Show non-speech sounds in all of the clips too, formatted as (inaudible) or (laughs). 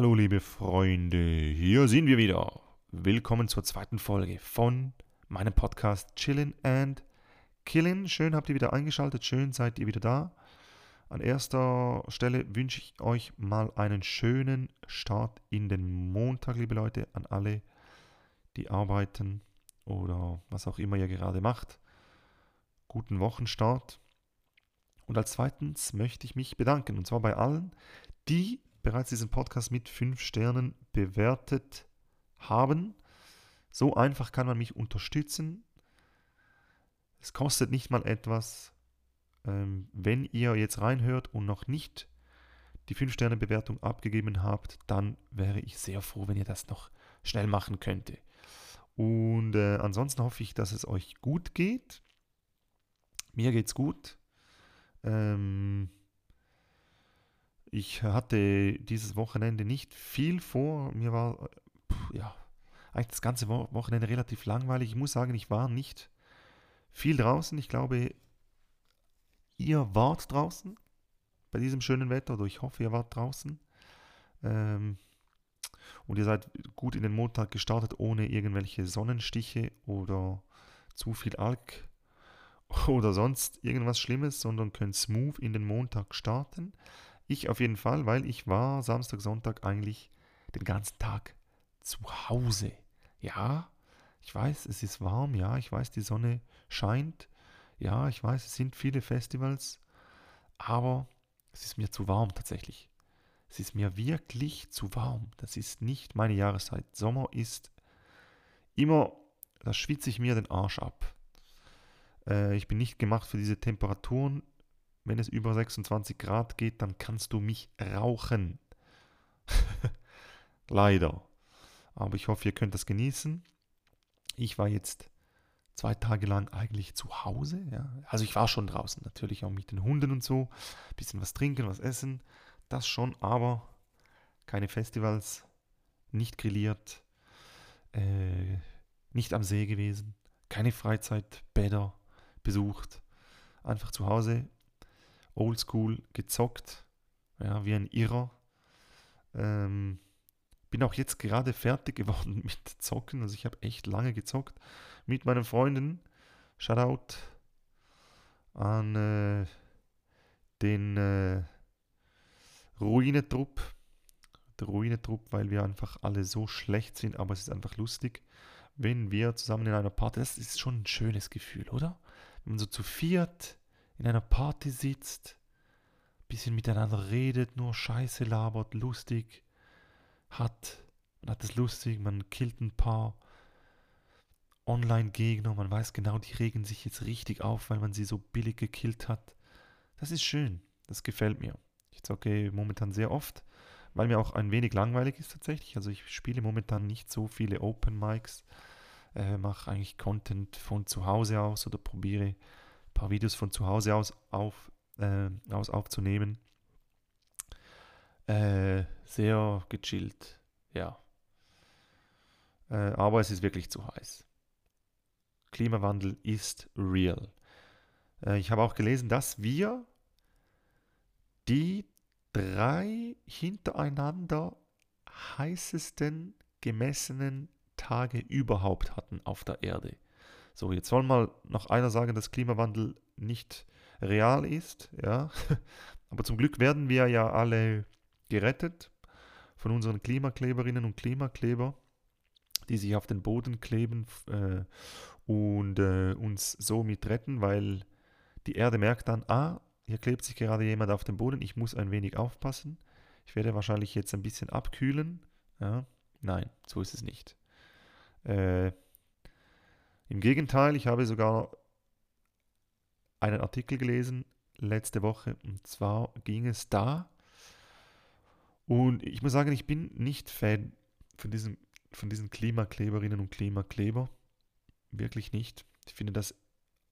Hallo liebe Freunde, hier sind wir wieder. Willkommen zur zweiten Folge von meinem Podcast Chillin' and Killin'. Schön habt ihr wieder eingeschaltet, schön seid ihr wieder da. An erster Stelle wünsche ich euch mal einen schönen Start in den Montag, liebe Leute, an alle, die arbeiten oder was auch immer ihr gerade macht. Guten Wochenstart. Und als zweitens möchte ich mich bedanken, und zwar bei allen, die bereits diesen Podcast mit 5 Sternen bewertet haben. So einfach kann man mich unterstützen. Es kostet nicht mal etwas. Ähm, wenn ihr jetzt reinhört und noch nicht die 5-Sterne-Bewertung abgegeben habt, dann wäre ich sehr froh, wenn ihr das noch schnell machen könnte. Und äh, ansonsten hoffe ich, dass es euch gut geht. Mir geht's gut. Ähm, ich hatte dieses Wochenende nicht viel vor. Mir war ja eigentlich das ganze Wochenende relativ langweilig. Ich muss sagen, ich war nicht viel draußen. Ich glaube, ihr wart draußen bei diesem schönen Wetter oder ich hoffe, ihr wart draußen. Ähm, und ihr seid gut in den Montag gestartet, ohne irgendwelche Sonnenstiche oder zu viel Alk (laughs) oder sonst irgendwas Schlimmes, sondern könnt smooth in den Montag starten. Ich auf jeden Fall, weil ich war Samstag, Sonntag eigentlich den ganzen Tag zu Hause. Ja, ich weiß, es ist warm, ja, ich weiß, die Sonne scheint, ja, ich weiß, es sind viele Festivals, aber es ist mir zu warm tatsächlich. Es ist mir wirklich zu warm. Das ist nicht meine Jahreszeit. Sommer ist immer, da schwitze ich mir den Arsch ab. Äh, ich bin nicht gemacht für diese Temperaturen wenn es über 26 Grad geht, dann kannst du mich rauchen. (laughs) Leider. Aber ich hoffe, ihr könnt das genießen. Ich war jetzt zwei Tage lang eigentlich zu Hause. Ja. Also ich war schon draußen, natürlich auch mit den Hunden und so. Bisschen was trinken, was essen. Das schon, aber keine Festivals, nicht grilliert, äh, nicht am See gewesen, keine Freizeitbäder besucht. Einfach zu Hause oldschool gezockt, ja, wie ein Irrer. Ähm, bin auch jetzt gerade fertig (laughs) geworden mit Zocken, also ich habe echt lange gezockt mit meinen Freunden. Shoutout an äh, den äh, Ruinetrupp. Der Ruinetrupp, weil wir einfach alle so schlecht sind, aber es ist einfach lustig, wenn wir zusammen in einer Party, das ist schon ein schönes Gefühl, oder? Wenn man so zu viert in einer Party sitzt, bisschen miteinander redet, nur Scheiße labert, lustig hat. Man hat es lustig, man killt ein paar Online-Gegner, man weiß genau, die regen sich jetzt richtig auf, weil man sie so billig gekillt hat. Das ist schön, das gefällt mir. Ich zocke momentan sehr oft, weil mir auch ein wenig langweilig ist tatsächlich. Also ich spiele momentan nicht so viele Open Mics, äh, mache eigentlich Content von zu Hause aus oder probiere paar Videos von zu Hause aus, auf, äh, aus aufzunehmen. Äh, sehr gechillt, ja. Äh, aber es ist wirklich zu heiß. Klimawandel ist real. Äh, ich habe auch gelesen, dass wir die drei hintereinander heißesten gemessenen Tage überhaupt hatten auf der Erde. So, jetzt soll mal noch einer sagen, dass Klimawandel nicht real ist, ja. (laughs) Aber zum Glück werden wir ja alle gerettet von unseren Klimakleberinnen und Klimakleber, die sich auf den Boden kleben äh, und äh, uns somit retten, weil die Erde merkt dann, ah, hier klebt sich gerade jemand auf dem Boden, ich muss ein wenig aufpassen. Ich werde wahrscheinlich jetzt ein bisschen abkühlen. Ja, nein, so ist es nicht. Äh, im Gegenteil, ich habe sogar einen Artikel gelesen letzte Woche und zwar ging es da und ich muss sagen, ich bin nicht Fan von diesen, von diesen Klimakleberinnen und Klimakleber. Wirklich nicht. Ich finde das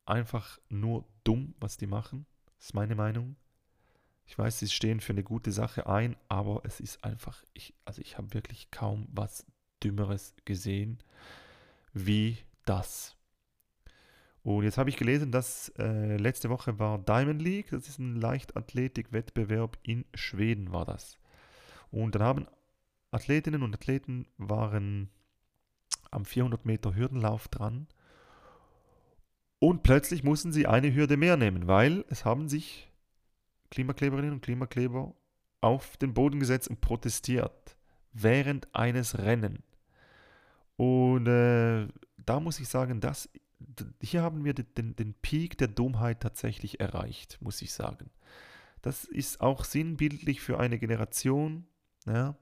einfach nur dumm, was die machen. Das ist meine Meinung. Ich weiß, sie stehen für eine gute Sache ein, aber es ist einfach, ich, also ich habe wirklich kaum was Dümmeres gesehen, wie das. Und jetzt habe ich gelesen, dass äh, letzte Woche war Diamond League, das ist ein Leichtathletik-Wettbewerb in Schweden war das. Und dann haben Athletinnen und Athleten waren am 400 Meter Hürdenlauf dran und plötzlich mussten sie eine Hürde mehr nehmen, weil es haben sich Klimakleberinnen und Klimakleber auf den Boden gesetzt und protestiert während eines Rennen. Und äh, da muss ich sagen, dass hier haben wir den, den Peak der Dummheit tatsächlich erreicht, muss ich sagen. Das ist auch sinnbildlich für eine Generation. Ja.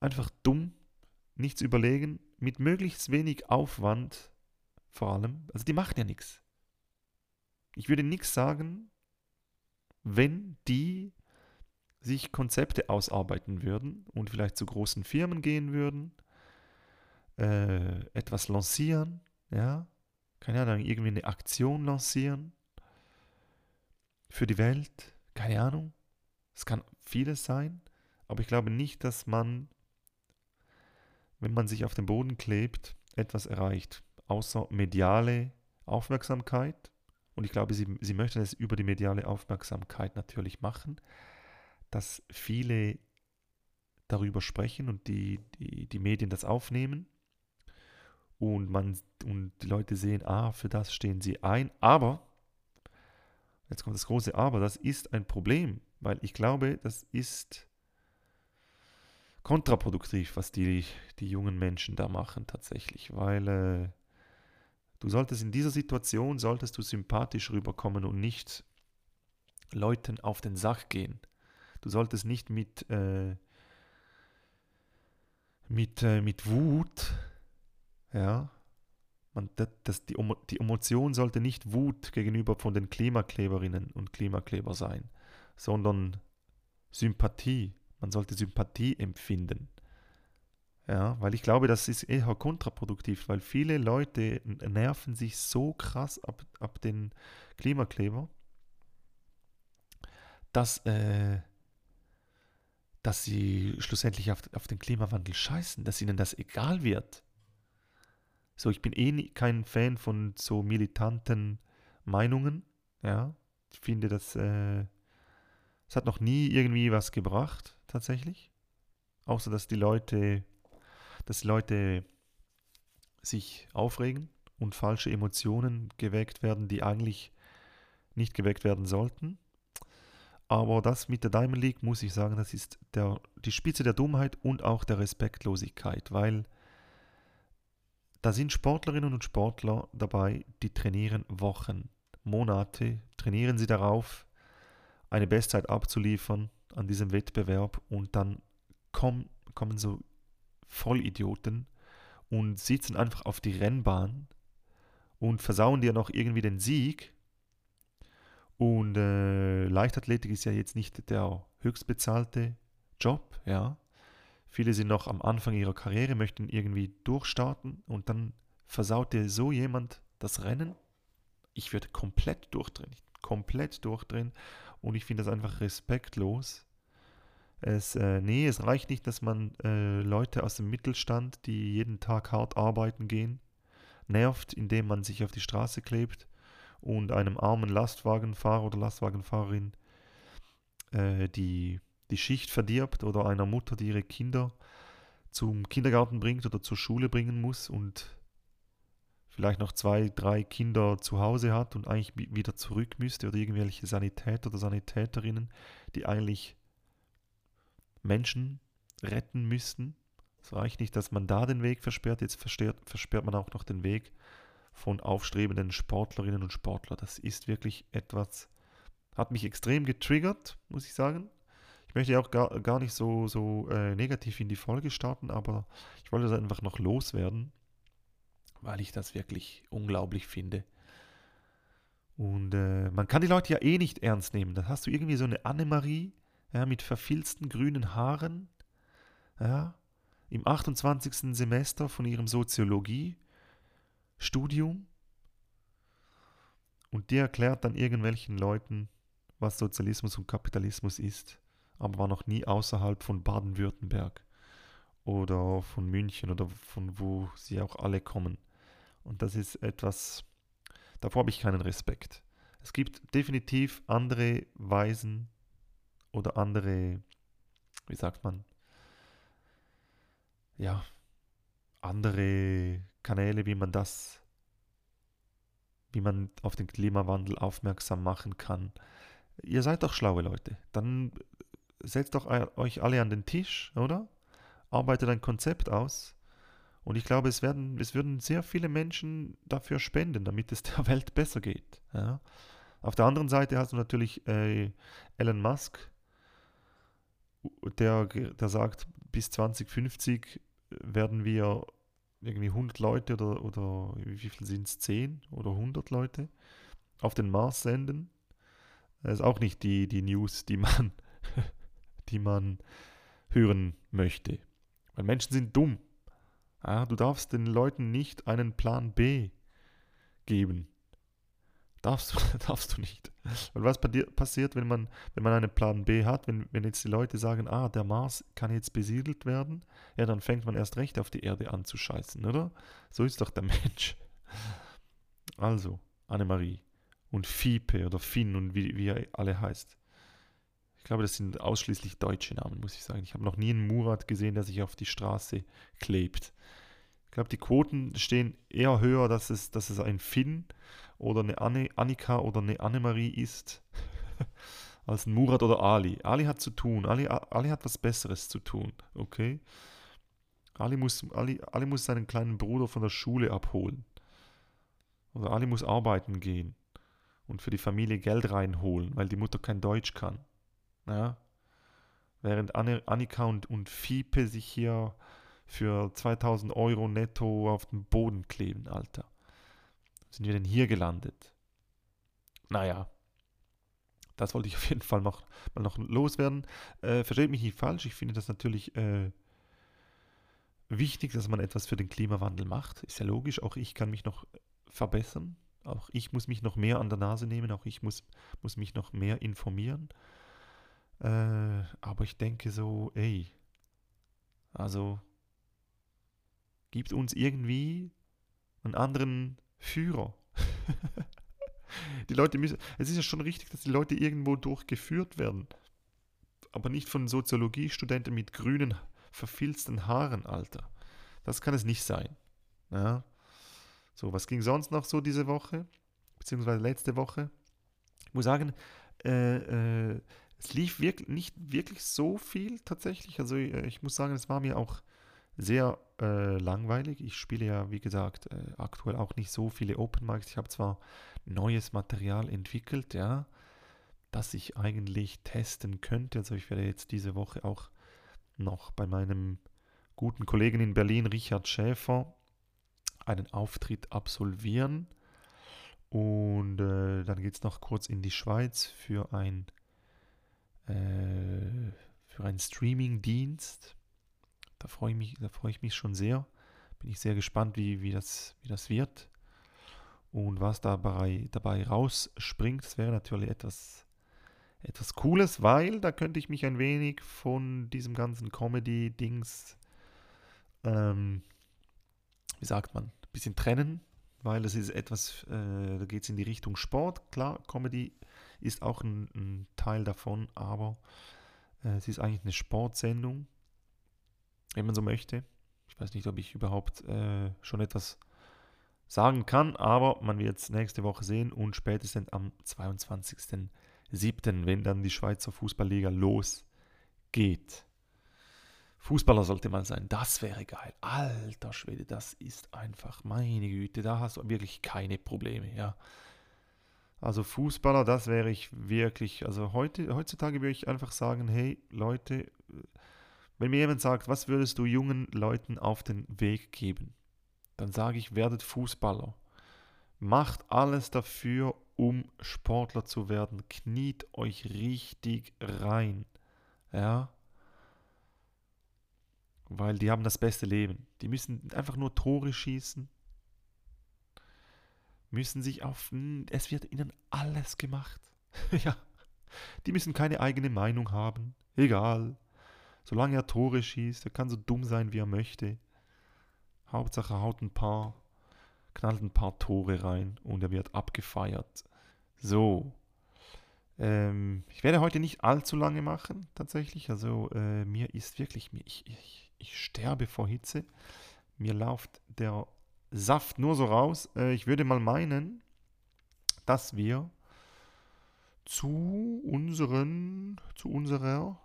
Einfach dumm, nichts überlegen, mit möglichst wenig Aufwand vor allem. Also die machen ja nichts. Ich würde nichts sagen, wenn die sich Konzepte ausarbeiten würden und vielleicht zu großen Firmen gehen würden, äh, etwas lancieren, ja, keine Ahnung, irgendwie eine Aktion lancieren für die Welt, keine Ahnung. Es kann vieles sein, aber ich glaube nicht, dass man, wenn man sich auf den Boden klebt, etwas erreicht, außer mediale Aufmerksamkeit. Und ich glaube, sie, sie möchten es über die mediale Aufmerksamkeit natürlich machen, dass viele darüber sprechen und die, die, die Medien das aufnehmen und, man, und die Leute sehen, ah, für das stehen sie ein. Aber, jetzt kommt das große Aber, das ist ein Problem, weil ich glaube, das ist kontraproduktiv, was die, die jungen Menschen da machen tatsächlich, weil äh, du solltest in dieser Situation, solltest du sympathisch rüberkommen und nicht Leuten auf den Sack gehen. Du solltest nicht mit, äh, mit, äh, mit Wut ja. Man, das, das, die, die Emotion sollte nicht Wut gegenüber von den Klimakleberinnen und Klimakleber sein, sondern Sympathie. Man sollte Sympathie empfinden. Ja, weil ich glaube, das ist eher kontraproduktiv, weil viele Leute nerven sich so krass ab, ab den Klimakleber, dass, äh, dass sie schlussendlich auf, auf den Klimawandel scheißen, dass ihnen das egal wird. So, ich bin eh kein Fan von so militanten Meinungen. Ja, ich finde, das, äh, es hat noch nie irgendwie was gebracht, tatsächlich. Außer, dass die Leute, dass Leute sich aufregen und falsche Emotionen geweckt werden, die eigentlich nicht geweckt werden sollten. Aber das mit der Diamond League, muss ich sagen, das ist der, die Spitze der Dummheit und auch der Respektlosigkeit, weil da sind Sportlerinnen und Sportler dabei, die trainieren Wochen, Monate, trainieren sie darauf, eine Bestzeit abzuliefern an diesem Wettbewerb und dann kommen, kommen so Vollidioten und sitzen einfach auf die Rennbahn und versauen dir noch irgendwie den Sieg. Und äh, Leichtathletik ist ja jetzt nicht der höchstbezahlte Job, ja. Viele sind noch am Anfang ihrer Karriere, möchten irgendwie durchstarten und dann versaut dir so jemand das Rennen. Ich würde komplett durchdrehen, komplett durchdrehen und ich finde das einfach respektlos. Es, äh, nee, es reicht nicht, dass man äh, Leute aus dem Mittelstand, die jeden Tag hart arbeiten gehen, nervt, indem man sich auf die Straße klebt und einem armen Lastwagenfahrer oder Lastwagenfahrerin äh, die die Schicht verdirbt oder einer Mutter, die ihre Kinder zum Kindergarten bringt oder zur Schule bringen muss und vielleicht noch zwei, drei Kinder zu Hause hat und eigentlich wieder zurück müsste oder irgendwelche Sanitäter oder Sanitäterinnen, die eigentlich Menschen retten müssten. Es reicht nicht, dass man da den Weg versperrt, jetzt versperrt, versperrt man auch noch den Weg von aufstrebenden Sportlerinnen und Sportlern. Das ist wirklich etwas, hat mich extrem getriggert, muss ich sagen. Ich möchte ja auch gar, gar nicht so, so äh, negativ in die Folge starten, aber ich wollte das einfach noch loswerden, weil ich das wirklich unglaublich finde. Und äh, man kann die Leute ja eh nicht ernst nehmen. Da hast du irgendwie so eine Annemarie ja, mit verfilzten grünen Haaren, ja, im 28. Semester von ihrem Soziologie-Studium. Und die erklärt dann irgendwelchen Leuten, was Sozialismus und Kapitalismus ist aber war noch nie außerhalb von Baden-Württemberg oder von München oder von wo sie auch alle kommen. Und das ist etwas, davor habe ich keinen Respekt. Es gibt definitiv andere Weisen oder andere, wie sagt man, ja, andere Kanäle, wie man das, wie man auf den Klimawandel aufmerksam machen kann. Ihr seid doch schlaue Leute. Dann setzt doch euch alle an den Tisch, oder? Arbeitet ein Konzept aus. Und ich glaube, es, werden, es würden sehr viele Menschen dafür spenden, damit es (laughs) der Welt besser geht. Ja? Auf der anderen Seite hast du natürlich äh, Elon Musk, der, der sagt, bis 2050 werden wir irgendwie 100 Leute oder, oder wie viel sind es, 10 oder 100 Leute auf den Mars senden. Das ist auch nicht die, die News, die man, (laughs) die man hören möchte. Weil Menschen sind dumm. Ja, du darfst den Leuten nicht einen Plan B geben. Darfst du, (laughs) darfst du nicht. Weil was passiert, wenn man, wenn man einen Plan B hat, wenn, wenn jetzt die Leute sagen, ah, der Mars kann jetzt besiedelt werden, ja, dann fängt man erst recht auf die Erde an zu scheißen, oder? So ist doch der (laughs) Mensch. Also, Annemarie und Fiepe oder Finn und wie, wie er alle heißt. Ich glaube, das sind ausschließlich deutsche Namen, muss ich sagen. Ich habe noch nie einen Murat gesehen, der sich auf die Straße klebt. Ich glaube, die Quoten stehen eher höher, dass es, dass es ein Finn oder eine Anne, Annika oder eine Annemarie ist, (laughs) als ein Murat oder Ali. Ali hat zu tun, Ali, Ali hat was Besseres zu tun, okay? Ali muss, Ali, Ali muss seinen kleinen Bruder von der Schule abholen. Oder Ali muss arbeiten gehen und für die Familie Geld reinholen, weil die Mutter kein Deutsch kann. Ja? Während Anne, Annika und, und Fiepe sich hier für 2000 Euro netto auf den Boden kleben, Alter sind wir denn hier gelandet? Naja, das wollte ich auf jeden Fall noch, mal noch loswerden. Äh, versteht mich nicht falsch, ich finde das natürlich äh, wichtig, dass man etwas für den Klimawandel macht. Ist ja logisch, auch ich kann mich noch verbessern. Auch ich muss mich noch mehr an der Nase nehmen, auch ich muss, muss mich noch mehr informieren. Äh, aber ich denke so, ey, also gibt uns irgendwie einen anderen Führer. (laughs) die Leute müssen, es ist ja schon richtig, dass die Leute irgendwo durchgeführt werden. Aber nicht von Soziologiestudenten mit grünen, verfilzten Haaren, Alter. Das kann es nicht sein. Ja. So, was ging sonst noch so diese Woche? Beziehungsweise letzte Woche? Ich muss sagen, äh, äh, es lief wirklich, nicht wirklich so viel tatsächlich. Also äh, ich muss sagen, es war mir auch sehr äh, langweilig. Ich spiele ja, wie gesagt, äh, aktuell auch nicht so viele Open Mics. Ich habe zwar neues Material entwickelt, ja, das ich eigentlich testen könnte. Also ich werde jetzt diese Woche auch noch bei meinem guten Kollegen in Berlin, Richard Schäfer, einen Auftritt absolvieren. Und äh, dann geht es noch kurz in die Schweiz für ein äh, für einen Streaming-Dienst da freue ich mich, da freue ich mich schon sehr. Bin ich sehr gespannt, wie, wie, das, wie das wird. Und was dabei, dabei rausspringt, das wäre natürlich etwas, etwas Cooles, weil da könnte ich mich ein wenig von diesem ganzen Comedy-Dings, ähm, wie sagt man, ein bisschen trennen, weil das ist etwas, äh, da geht es in die Richtung Sport. Klar, Comedy ist auch ein, ein Teil davon, aber äh, es ist eigentlich eine Sportsendung wenn man so möchte. Ich weiß nicht, ob ich überhaupt äh, schon etwas sagen kann, aber man wird es nächste Woche sehen und spätestens am 22.07., wenn dann die Schweizer Fußballliga losgeht. Fußballer sollte man sein, das wäre geil. Alter Schwede, das ist einfach, meine Güte, da hast du wirklich keine Probleme, ja. Also Fußballer, das wäre ich wirklich, also heute, heutzutage würde ich einfach sagen, hey Leute, wenn mir jemand sagt, was würdest du jungen Leuten auf den Weg geben, dann sage ich, werdet Fußballer. Macht alles dafür, um Sportler zu werden. Kniet euch richtig rein. Ja. Weil die haben das beste Leben. Die müssen einfach nur Tore schießen. Müssen sich auf. Es wird ihnen alles gemacht. (laughs) ja. Die müssen keine eigene Meinung haben. Egal. Solange er Tore schießt, er kann so dumm sein, wie er möchte. Hauptsache haut ein paar, knallt ein paar Tore rein und er wird abgefeiert. So. Ähm, ich werde heute nicht allzu lange machen, tatsächlich. Also äh, mir ist wirklich, ich, ich, ich sterbe vor Hitze. Mir läuft der Saft nur so raus. Äh, ich würde mal meinen, dass wir zu unseren, zu unserer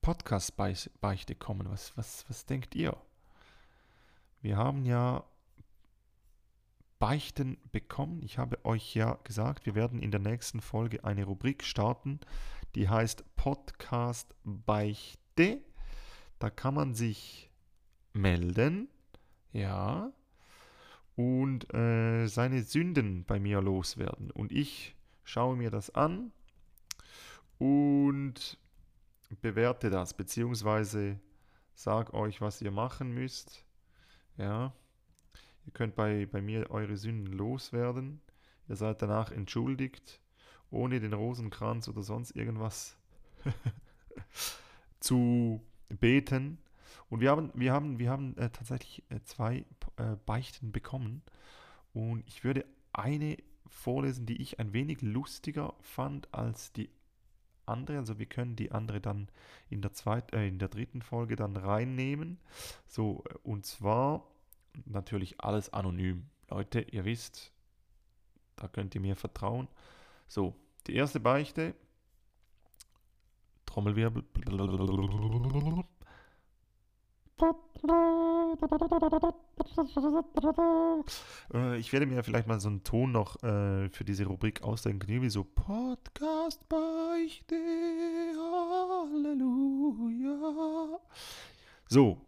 Podcast-Beichte kommen. Was, was, was denkt ihr? Wir haben ja Beichten bekommen. Ich habe euch ja gesagt, wir werden in der nächsten Folge eine Rubrik starten, die heißt Podcast Beichte. Da kann man sich melden, ja, und äh, seine Sünden bei mir loswerden. Und ich schaue mir das an und bewerte das, beziehungsweise sag euch, was ihr machen müsst. Ja, ihr könnt bei, bei mir eure Sünden loswerden. Ihr seid danach entschuldigt, ohne den Rosenkranz oder sonst irgendwas (laughs) zu beten. Und wir haben, wir haben, wir haben äh, tatsächlich äh, zwei äh, Beichten bekommen. Und ich würde eine vorlesen, die ich ein wenig lustiger fand als die andere. Also wir können die andere dann in der zweiten, äh, in der dritten Folge dann reinnehmen. So, äh, und zwar natürlich alles anonym. Leute, ihr wisst, da könnt ihr mir vertrauen. So, die erste Beichte. Trommelwirbel. Äh, ich werde mir vielleicht mal so einen Ton noch äh, für diese Rubrik ausdenken, wie so Podcast Beichte, Halleluja. So,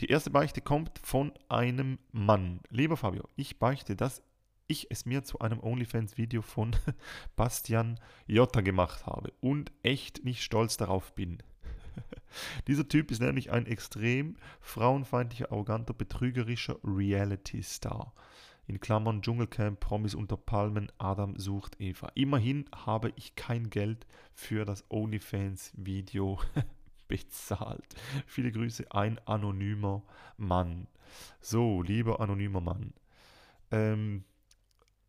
die erste Beichte kommt von einem Mann. Lieber Fabio, ich beichte, dass ich es mir zu einem OnlyFans-Video von (laughs) Bastian Jotta gemacht habe und echt nicht stolz darauf bin. (laughs) Dieser Typ ist nämlich ein extrem frauenfeindlicher, arroganter, betrügerischer Reality-Star. In Klammern Dschungelcamp, Promis unter Palmen, Adam sucht Eva. Immerhin habe ich kein Geld für das OnlyFans-Video (laughs) bezahlt. Viele Grüße, ein anonymer Mann. So, lieber anonymer Mann. Ähm,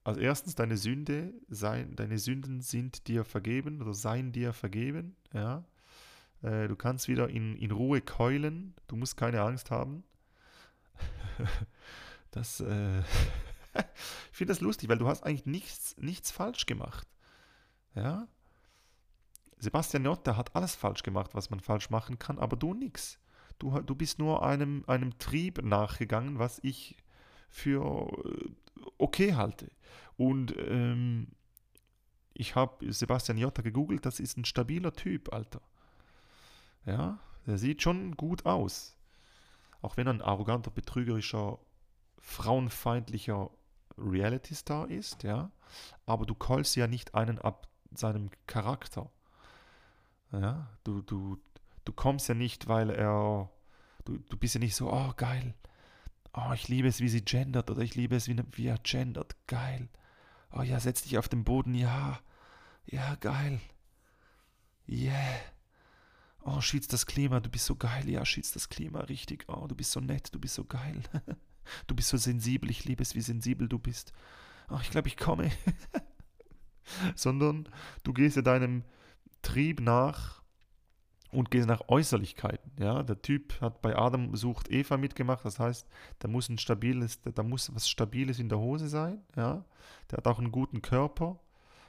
also erstens, deine Sünde, sein, deine Sünden sind dir vergeben oder seien dir vergeben. Ja. Äh, du kannst wieder in, in Ruhe keulen. Du musst keine Angst haben. (laughs) das, äh, (laughs) ich finde das lustig, weil du hast eigentlich nichts, nichts falsch gemacht. Ja. Sebastian Jotta hat alles falsch gemacht, was man falsch machen kann, aber du nix. Du, du bist nur einem, einem Trieb nachgegangen, was ich für äh, okay halte. Und ähm, ich habe Sebastian Jotta gegoogelt, das ist ein stabiler Typ, Alter. Ja, der sieht schon gut aus. Auch wenn er ein arroganter, betrügerischer, frauenfeindlicher Reality-Star ist, ja. Aber du callst ja nicht einen ab seinem Charakter. Ja, du, du, du kommst ja nicht, weil er, du, du bist ja nicht so, oh geil, oh ich liebe es, wie sie gendert oder ich liebe es, wie, wie er gendert, geil. Oh ja, setz dich auf den Boden, ja, ja, geil. Yeah. Oh, schießt das Klima, du bist so geil. Ja, schießt das Klima, richtig. Oh, du bist so nett, du bist so geil. (laughs) Du bist so sensibel, ich liebe es, wie sensibel du bist. Oh, ich glaube, ich komme. (laughs) Sondern du gehst ja deinem Trieb nach und gehst nach Äußerlichkeiten. Ja, der Typ hat bei Adam sucht Eva mitgemacht, das heißt, da muss ein stabiles, da muss was Stabiles in der Hose sein. Ja, der hat auch einen guten Körper,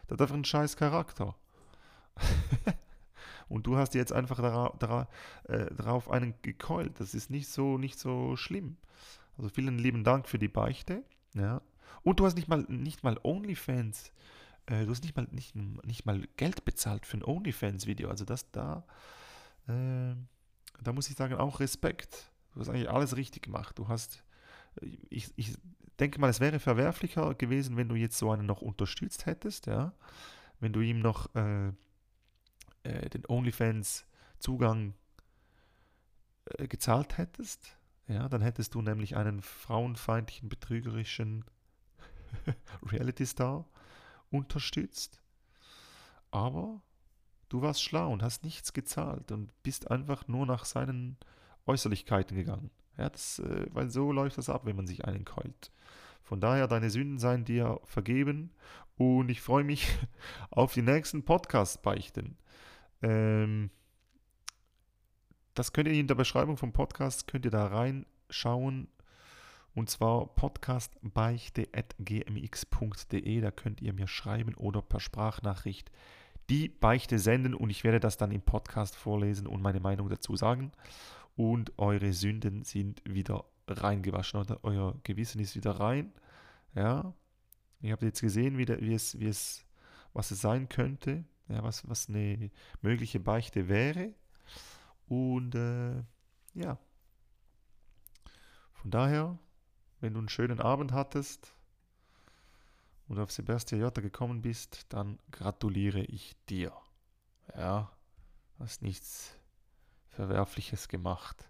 der hat einfach einen scheiß Charakter. (laughs) und du hast jetzt einfach darauf, äh, darauf einen gekeult. Das ist nicht so, nicht so schlimm. Also vielen lieben Dank für die Beichte. Ja. Und du hast nicht mal, nicht mal OnlyFans, äh, du hast nicht mal, nicht, nicht mal Geld bezahlt für ein OnlyFans-Video. Also das da, äh, da muss ich sagen, auch Respekt. Du hast eigentlich alles richtig gemacht. Du hast, ich, ich denke mal, es wäre verwerflicher gewesen, wenn du jetzt so einen noch unterstützt hättest, ja. Wenn du ihm noch äh, äh, den OnlyFans-Zugang äh, gezahlt hättest, ja, dann hättest du nämlich einen frauenfeindlichen, betrügerischen (laughs) Reality-Star unterstützt. Aber du warst schlau und hast nichts gezahlt und bist einfach nur nach seinen Äußerlichkeiten gegangen. Ja, das, äh, weil so läuft das ab, wenn man sich einen keult. Von daher, deine Sünden seien dir vergeben und ich freue mich (laughs) auf die nächsten Podcast-Beichten. Ähm, das könnt ihr in der Beschreibung vom Podcast, könnt ihr da reinschauen. Und zwar podcastbeichte.gmx.de. Da könnt ihr mir schreiben oder per Sprachnachricht die Beichte senden und ich werde das dann im Podcast vorlesen und meine Meinung dazu sagen. Und eure Sünden sind wieder reingewaschen oder euer Gewissen ist wieder rein. Ja, ihr habt jetzt gesehen, wie, der, wie, es, wie es, was es sein könnte, ja, was, was eine mögliche Beichte wäre. Und äh, ja, von daher, wenn du einen schönen Abend hattest und auf Sebastian Jotta gekommen bist, dann gratuliere ich dir. Ja, hast nichts Verwerfliches gemacht.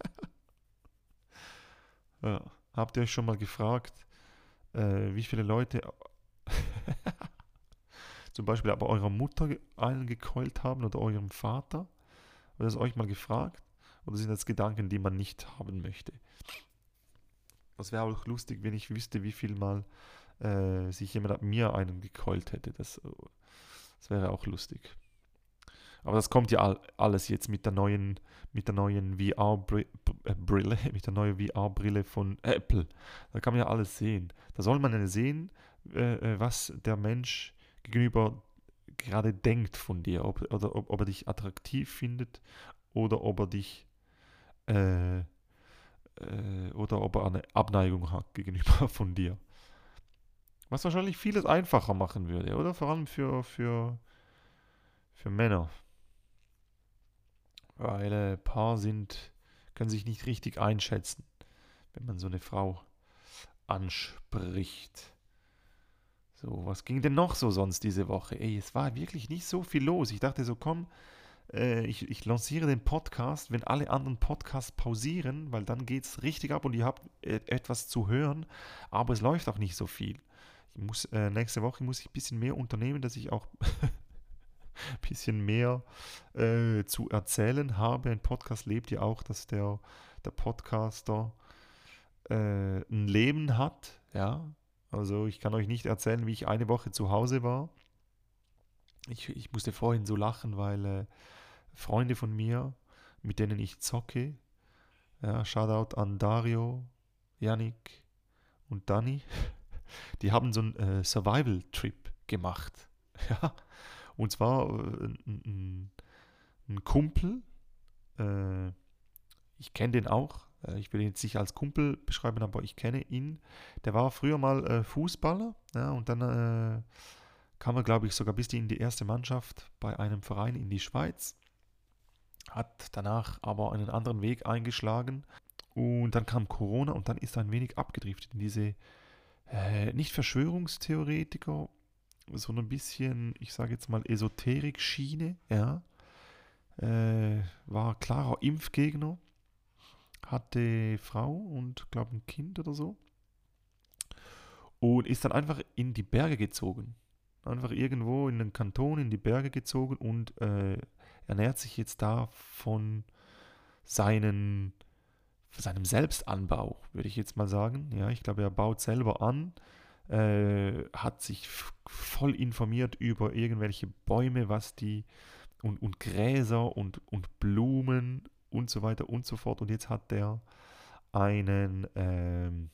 (laughs) ja. Habt ihr euch schon mal gefragt, äh, wie viele Leute zum Beispiel aber eurer Mutter einen gekeult haben oder eurem Vater? Ihr das euch mal gefragt? Oder sind das Gedanken, die man nicht haben möchte? Das wäre auch lustig, wenn ich wüsste, wie viel mal äh, sich jemand mir einen gekeult hätte. Das, das wäre auch lustig. Aber das kommt ja all, alles jetzt mit der neuen, mit der neuen VR-Brille, (laughs) mit der neuen VR-Brille von Apple. Da kann man ja alles sehen. Da soll man ja sehen, äh, äh, was der Mensch gegenüber gerade denkt von dir, ob, oder ob, ob er dich attraktiv findet oder ob er dich äh, äh, oder ob er eine Abneigung hat (laughs) gegenüber von dir. Was wahrscheinlich vieles einfacher machen würde, oder? Vor allem für, für, für Männer. Weil äh, Paar sind, können sich nicht richtig einschätzen, wenn man so eine Frau anspricht. So, was ging denn noch so sonst diese Woche? Ey, es war wirklich nicht so viel los. Ich dachte so, komm, äh, ich, ich lanciere den Podcast, wenn alle anderen Podcasts pausieren, weil dann geht es richtig ab und ihr habt äh, etwas zu hören, aber es läuft auch nicht so viel. Ich muss, äh, nächste Woche muss ich ein bisschen mehr unternehmen, dass ich auch ein (laughs) bisschen mehr äh, zu erzählen habe. Ein Podcast lebt ja auch, dass der, der Podcaster äh, ein Leben hat. Ja, also ich kann euch nicht erzählen, wie ich eine Woche zu Hause war. Ich, ich musste vorhin so lachen, weil äh, Freunde von mir, mit denen ich zocke, ja, Shoutout an Dario, Yannick und Dani, (laughs) die haben so einen äh, Survival-Trip gemacht. (laughs) Ja, und zwar äh, ein, ein, Kumpel, äh, ich kenne den auch, ich will ihn jetzt nicht als Kumpel beschreiben, aber ich kenne ihn. Der war früher mal äh, Fußballer ja, und dann äh, kam er, glaube ich, sogar bis in die erste Mannschaft bei einem Verein in die Schweiz. Hat danach aber einen anderen Weg eingeschlagen und dann kam Corona und dann ist er ein wenig abgedriftet in diese äh, nicht Verschwörungstheoretiker, so ein bisschen, ich sage jetzt mal, Esoterik-Schiene, ja. Äh, war klarer Impfgegner, hatte Frau und, glaube ein Kind oder so. Und ist dann einfach in die Berge gezogen. Einfach irgendwo in den Kanton in die Berge gezogen und äh, ernährt sich jetzt da von seinen, seinem Selbstanbau, würde ich jetzt mal sagen. Ja, ich glaube, er baut selber an äh, hat sich voll informiert über irgendwelche Bäume, was die und, und Gräser und, und Blumen und so weiter und so fort. Und jetzt hat der einen, ähm,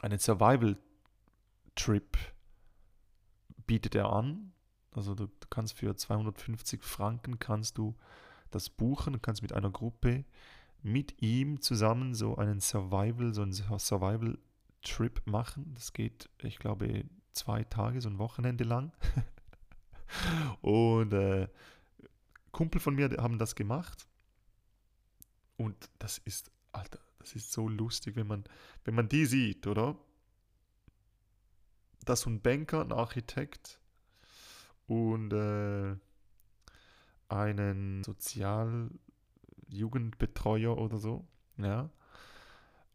einen Survival-Trip bietet er an. Also du, du, kannst für 250 Franken kannst du das buchen, kannst mit einer Gruppe mit ihm zusammen so einen Survival, so einen Survival Trip machen. Das geht, ich glaube, zwei Tage, so ein Wochenende lang. (laughs) und äh, Kumpel von mir haben das gemacht. Und das ist, Alter, das ist so lustig, wenn man, wenn man die sieht, oder? Dass so ein Banker, ein Architekt und äh, einen Sozialjugendbetreuer oder so, ja.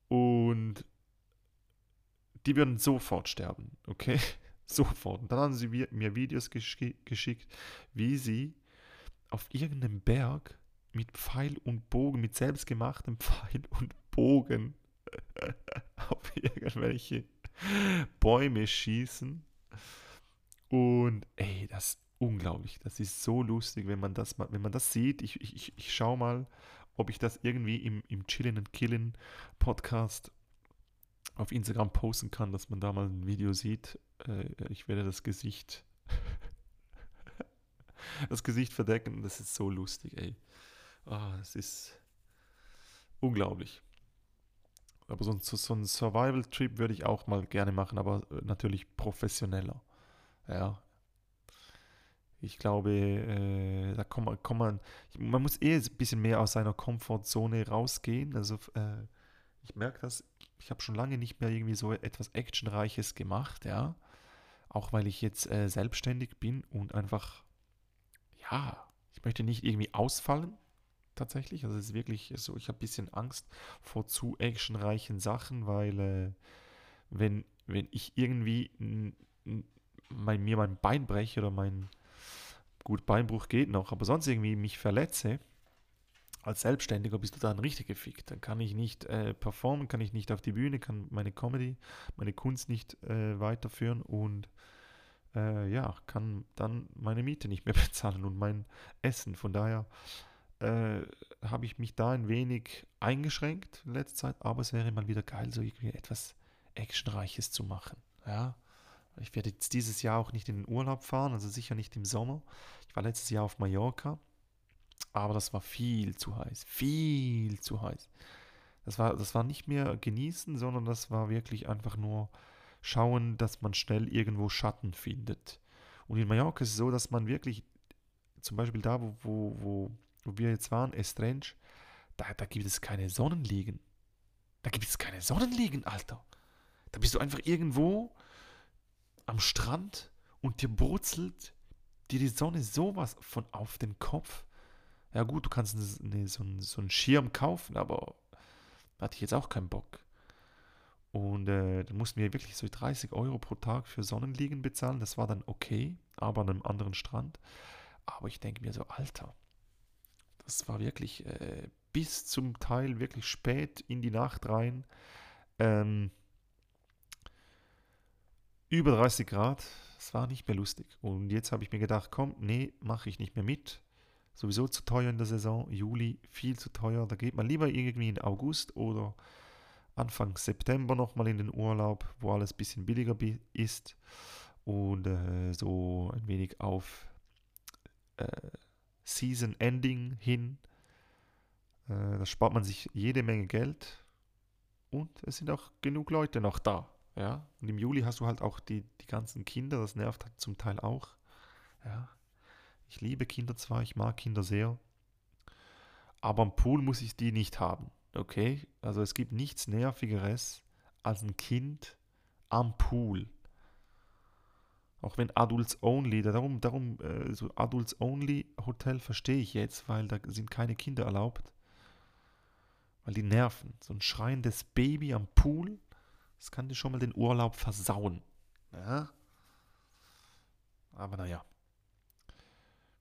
Und die würden sofort sterben, okay? (laughs) sofort. Und dann haben sie mir Videos geschickt, wie sie auf irgendeinem Berg mit Pfeil und Bogen, mit selbstgemachtem Pfeil und Bogen (laughs) auf irgendwelche Bäume schießen. Und ey, das, unglaublich. Das ist so lustig, wenn man das, wenn man das sieht. Ich, ich, ich schaue mal, ob ich das irgendwie im, im Chillen and Killen Podcast auf Instagram posten kann, dass man da mal ein Video sieht. Äh, ich werde das Gesicht (laughs) das Gesicht verdecken. Das ist so lustig, ey. Ah, es ist unglaublich. Aber so, so ein Survival-Trip würde ich auch mal gerne machen, aber äh, natürlich professioneller. Ja. Ich glaube, äh, da kommt man, kommt man, man muss eh ein bisschen mehr aus seiner Komfortzone rausgehen. Also äh, ich merke das, ich habe schon lange nicht mehr irgendwie so etwas Actionreiches gemacht, ja. Auch weil ich jetzt äh, selbstständig bin und einfach, ja, ich möchte nicht irgendwie ausfallen, tatsächlich. Also es ist wirklich so, ich habe ein bisschen Angst vor zu actionreichen Sachen, weil äh, wenn, wenn ich irgendwie mein, mir mein Bein breche oder mein, gut, Beinbruch geht noch, aber sonst irgendwie mich verletze, als Selbstständiger bist du dann richtig gefickt. Dann kann ich nicht äh, performen, kann ich nicht auf die Bühne, kann meine Comedy, meine Kunst nicht äh, weiterführen und äh, ja, kann dann meine Miete nicht mehr (laughs) bezahlen und mein Essen. Von daher äh, habe ich mich da ein wenig eingeschränkt in letzter Zeit, aber es wäre mal wieder geil, so irgendwie etwas Actionreiches zu machen. Ja. Ich werde jetzt dieses Jahr auch nicht in den Urlaub fahren, also sicher nicht im Sommer. Ich war letztes Jahr auf Mallorca aber das war viel zu heiß. Viel zu heiß. Das war, das war nicht mehr genießen, sondern das war wirklich einfach nur schauen, dass man schnell irgendwo Schatten findet. Und in Mallorca ist es so, dass man wirklich, zum Beispiel da, wo, wo, wo, wo wir jetzt waren, Estrange, da, da gibt es keine Sonnenliegen. Da gibt es keine Sonnenliegen, Alter. Da bist du einfach irgendwo am Strand und dir brutzelt dir die Sonne sowas von auf den Kopf. Ja gut, du kannst eine, so, einen, so einen Schirm kaufen, aber da hatte ich jetzt auch keinen Bock. Und äh, dann mussten wir wirklich so 30 Euro pro Tag für Sonnenliegen bezahlen. Das war dann okay, aber an einem anderen Strand. Aber ich denke mir so, Alter, das war wirklich äh, bis zum Teil wirklich spät in die Nacht rein. Ähm, über 30 Grad, das war nicht mehr lustig. Und jetzt habe ich mir gedacht, komm, nee, mache ich nicht mehr mit sowieso zu teuer in der Saison. Juli viel zu teuer. Da geht man lieber irgendwie in August oder Anfang September nochmal in den Urlaub, wo alles ein bisschen billiger ist und äh, so ein wenig auf äh, Season Ending hin. Äh, da spart man sich jede Menge Geld und es sind auch genug Leute noch da. Ja? Und im Juli hast du halt auch die, die ganzen Kinder, das nervt halt zum Teil auch. Ja, ich liebe Kinder zwar, ich mag Kinder sehr, aber am Pool muss ich die nicht haben. Okay? Also es gibt nichts Nervigeres als ein Kind am Pool. Auch wenn Adults Only, darum, darum äh, so Adults Only Hotel verstehe ich jetzt, weil da sind keine Kinder erlaubt. Weil die nerven. So ein schreiendes Baby am Pool, das kann dir schon mal den Urlaub versauen. Ja? Aber naja.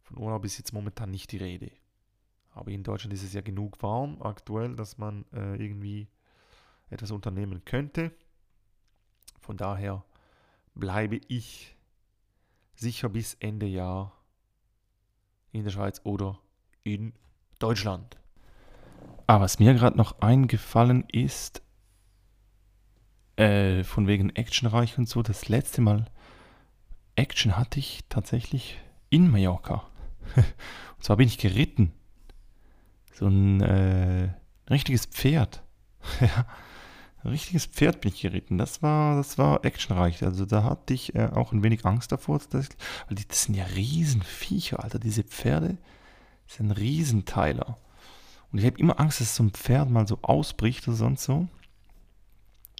Von Urlaub ist jetzt momentan nicht die Rede. Aber in Deutschland ist es ja genug warm aktuell, dass man äh, irgendwie etwas unternehmen könnte. Von daher bleibe ich sicher bis Ende Jahr in der Schweiz oder in Deutschland. Aber was mir gerade noch eingefallen ist, äh, von wegen actionreich und so, das letzte Mal Action hatte ich tatsächlich in Mallorca. (laughs) Und zwar bin ich geritten. So ein äh, richtiges Pferd. (laughs) ein richtiges Pferd bin ich geritten. Das war, das war actionreich. Also da hatte ich äh, auch ein wenig Angst davor. Weil die, das sind ja Riesenviecher, Alter. Diese Pferde sind Riesenteiler. Und ich habe immer Angst, dass so ein Pferd mal so ausbricht oder sonst so.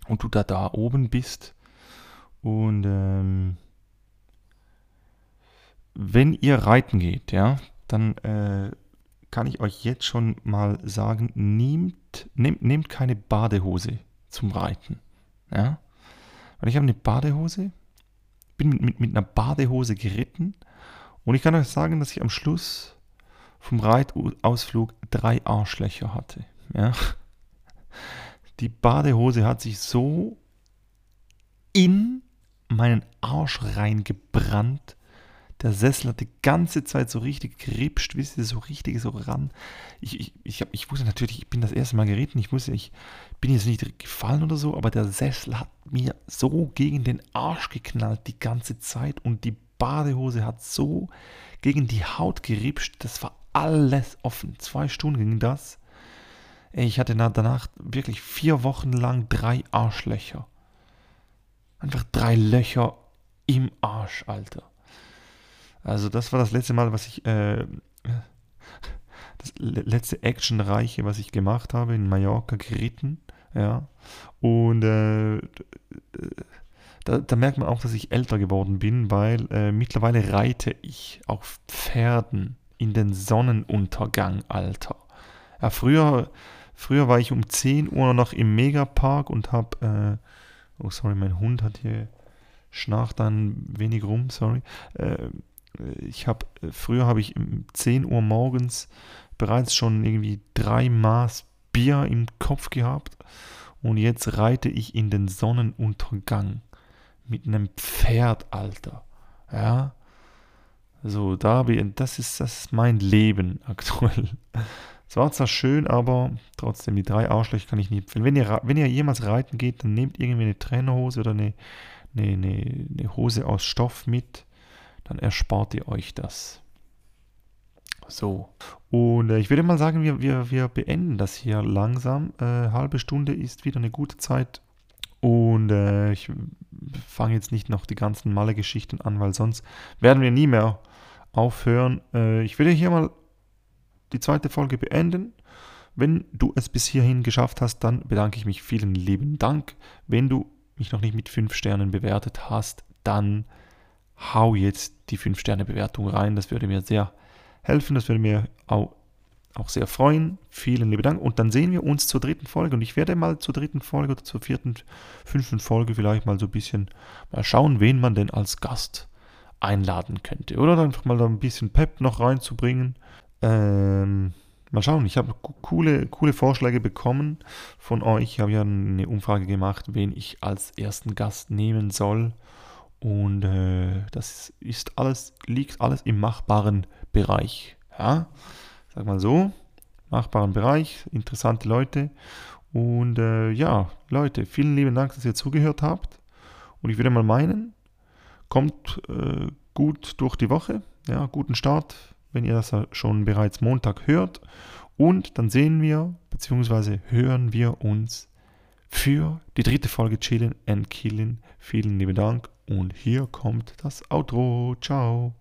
Und du da da oben bist. Und ähm, wenn ihr reiten geht, ja, dann äh, kann ich euch jetzt schon mal sagen, nehmt, nehmt, nehmt keine Badehose zum Reiten. Ja? Weil ich habe eine Badehose, bin mit, mit, mit einer Badehose geritten und ich kann euch sagen, dass ich am Schluss vom Reitausflug drei Arschlöcher hatte. Ja? Die Badehose hat sich so in meinen Arsch reingebrannt, Der Sessel hat die ganze Zeit so richtig geripscht, wisst ihr, so richtig so ran. Ich, ich, ich, hab, ich wusste natürlich, ich bin das erste Mal geritten, ich wusste, ich bin jetzt nicht gefallen oder so, aber der Sessel hat mir so gegen den Arsch geknallt die ganze Zeit und die Badehose hat so gegen die Haut geripscht, das war alles offen. Zwei Stunden ging das. Ich hatte danach wirklich vier Wochen lang drei Arschlöcher. Einfach drei Löcher im Arsch, Alter. Also das war das letzte Mal, was ich, äh, das letzte Actionreiche, was ich gemacht habe, in Mallorca geritten, ja. Und äh, da, da, merkt man auch, dass ich älter geworden bin, weil äh, mittlerweile reite ich auf Pferden in den Sonnenuntergang, Alter. Ja, früher, früher war ich um 10 Uhr noch im Megapark und habe, äh, oh sorry, mein Hund hat hier schnarcht dann wenig rum, sorry. Äh, ich habe, früher habe ich um 10 Uhr morgens bereits schon irgendwie drei Maß Bier im Kopf gehabt und jetzt reite ich in den Sonnenuntergang mit einem Pferd, Alter. Ja. So, da das ist, das ist mein Leben (laughs) aktuell. Es war zwar schön, aber trotzdem, die drei Arschlöcher kann ich nicht empfehlen. Wenn ihr, wenn ihr jemals reiten geht, dann nehmt irgendwie eine Trainerhose oder eine, eine, eine, eine Hose aus Stoff mit. Dann erspart ihr euch das. So. Und äh, ich würde mal sagen, wir, wir, wir beenden das hier langsam. Äh, halbe Stunde ist wieder eine gute Zeit. Und äh, ich fange jetzt nicht noch die ganzen Malle-Geschichten an, weil sonst werden wir nie mehr aufhören. Äh, ich würde hier mal die zweite Folge beenden. Wenn du es bis hierhin geschafft hast, dann bedanke ich mich vielen lieben Dank. Wenn du mich noch nicht mit 5 Sternen bewertet hast, dann hau jetzt die 5 Sterne Bewertung rein. Das würde mir sehr helfen. Das würde mir auch, auch sehr freuen. Vielen lieben Dank. Und dann sehen wir uns zur dritten Folge. Und ich werde mal zur dritten Folge oder zur vierten, fünften Folge vielleicht mal so ein bisschen mal schauen, wen man denn als Gast einladen könnte. Oder einfach mal da ein bisschen Pep noch reinzubringen. Ähm, mal schauen, ich habe coole, coole Vorschläge bekommen von euch. Ich habe ja eine Umfrage gemacht, wen ich als ersten Gast nehmen soll. Und äh, das ist alles, liegt alles im machbaren Bereich. Ja, sag mal so, machbaren Bereich, interessante Leute. Und äh, ja, Leute, vielen lieben Dank, dass ihr zugehört habt. Und ich würde mal meinen, kommt äh, gut durch die Woche. Ja, guten Start, wenn ihr das schon bereits Montag hört. Und dann sehen wir bzw. hören wir uns für die dritte Folge Chillen and Killen. Vielen lieben Dank und hier kommt das Outro. Ciao.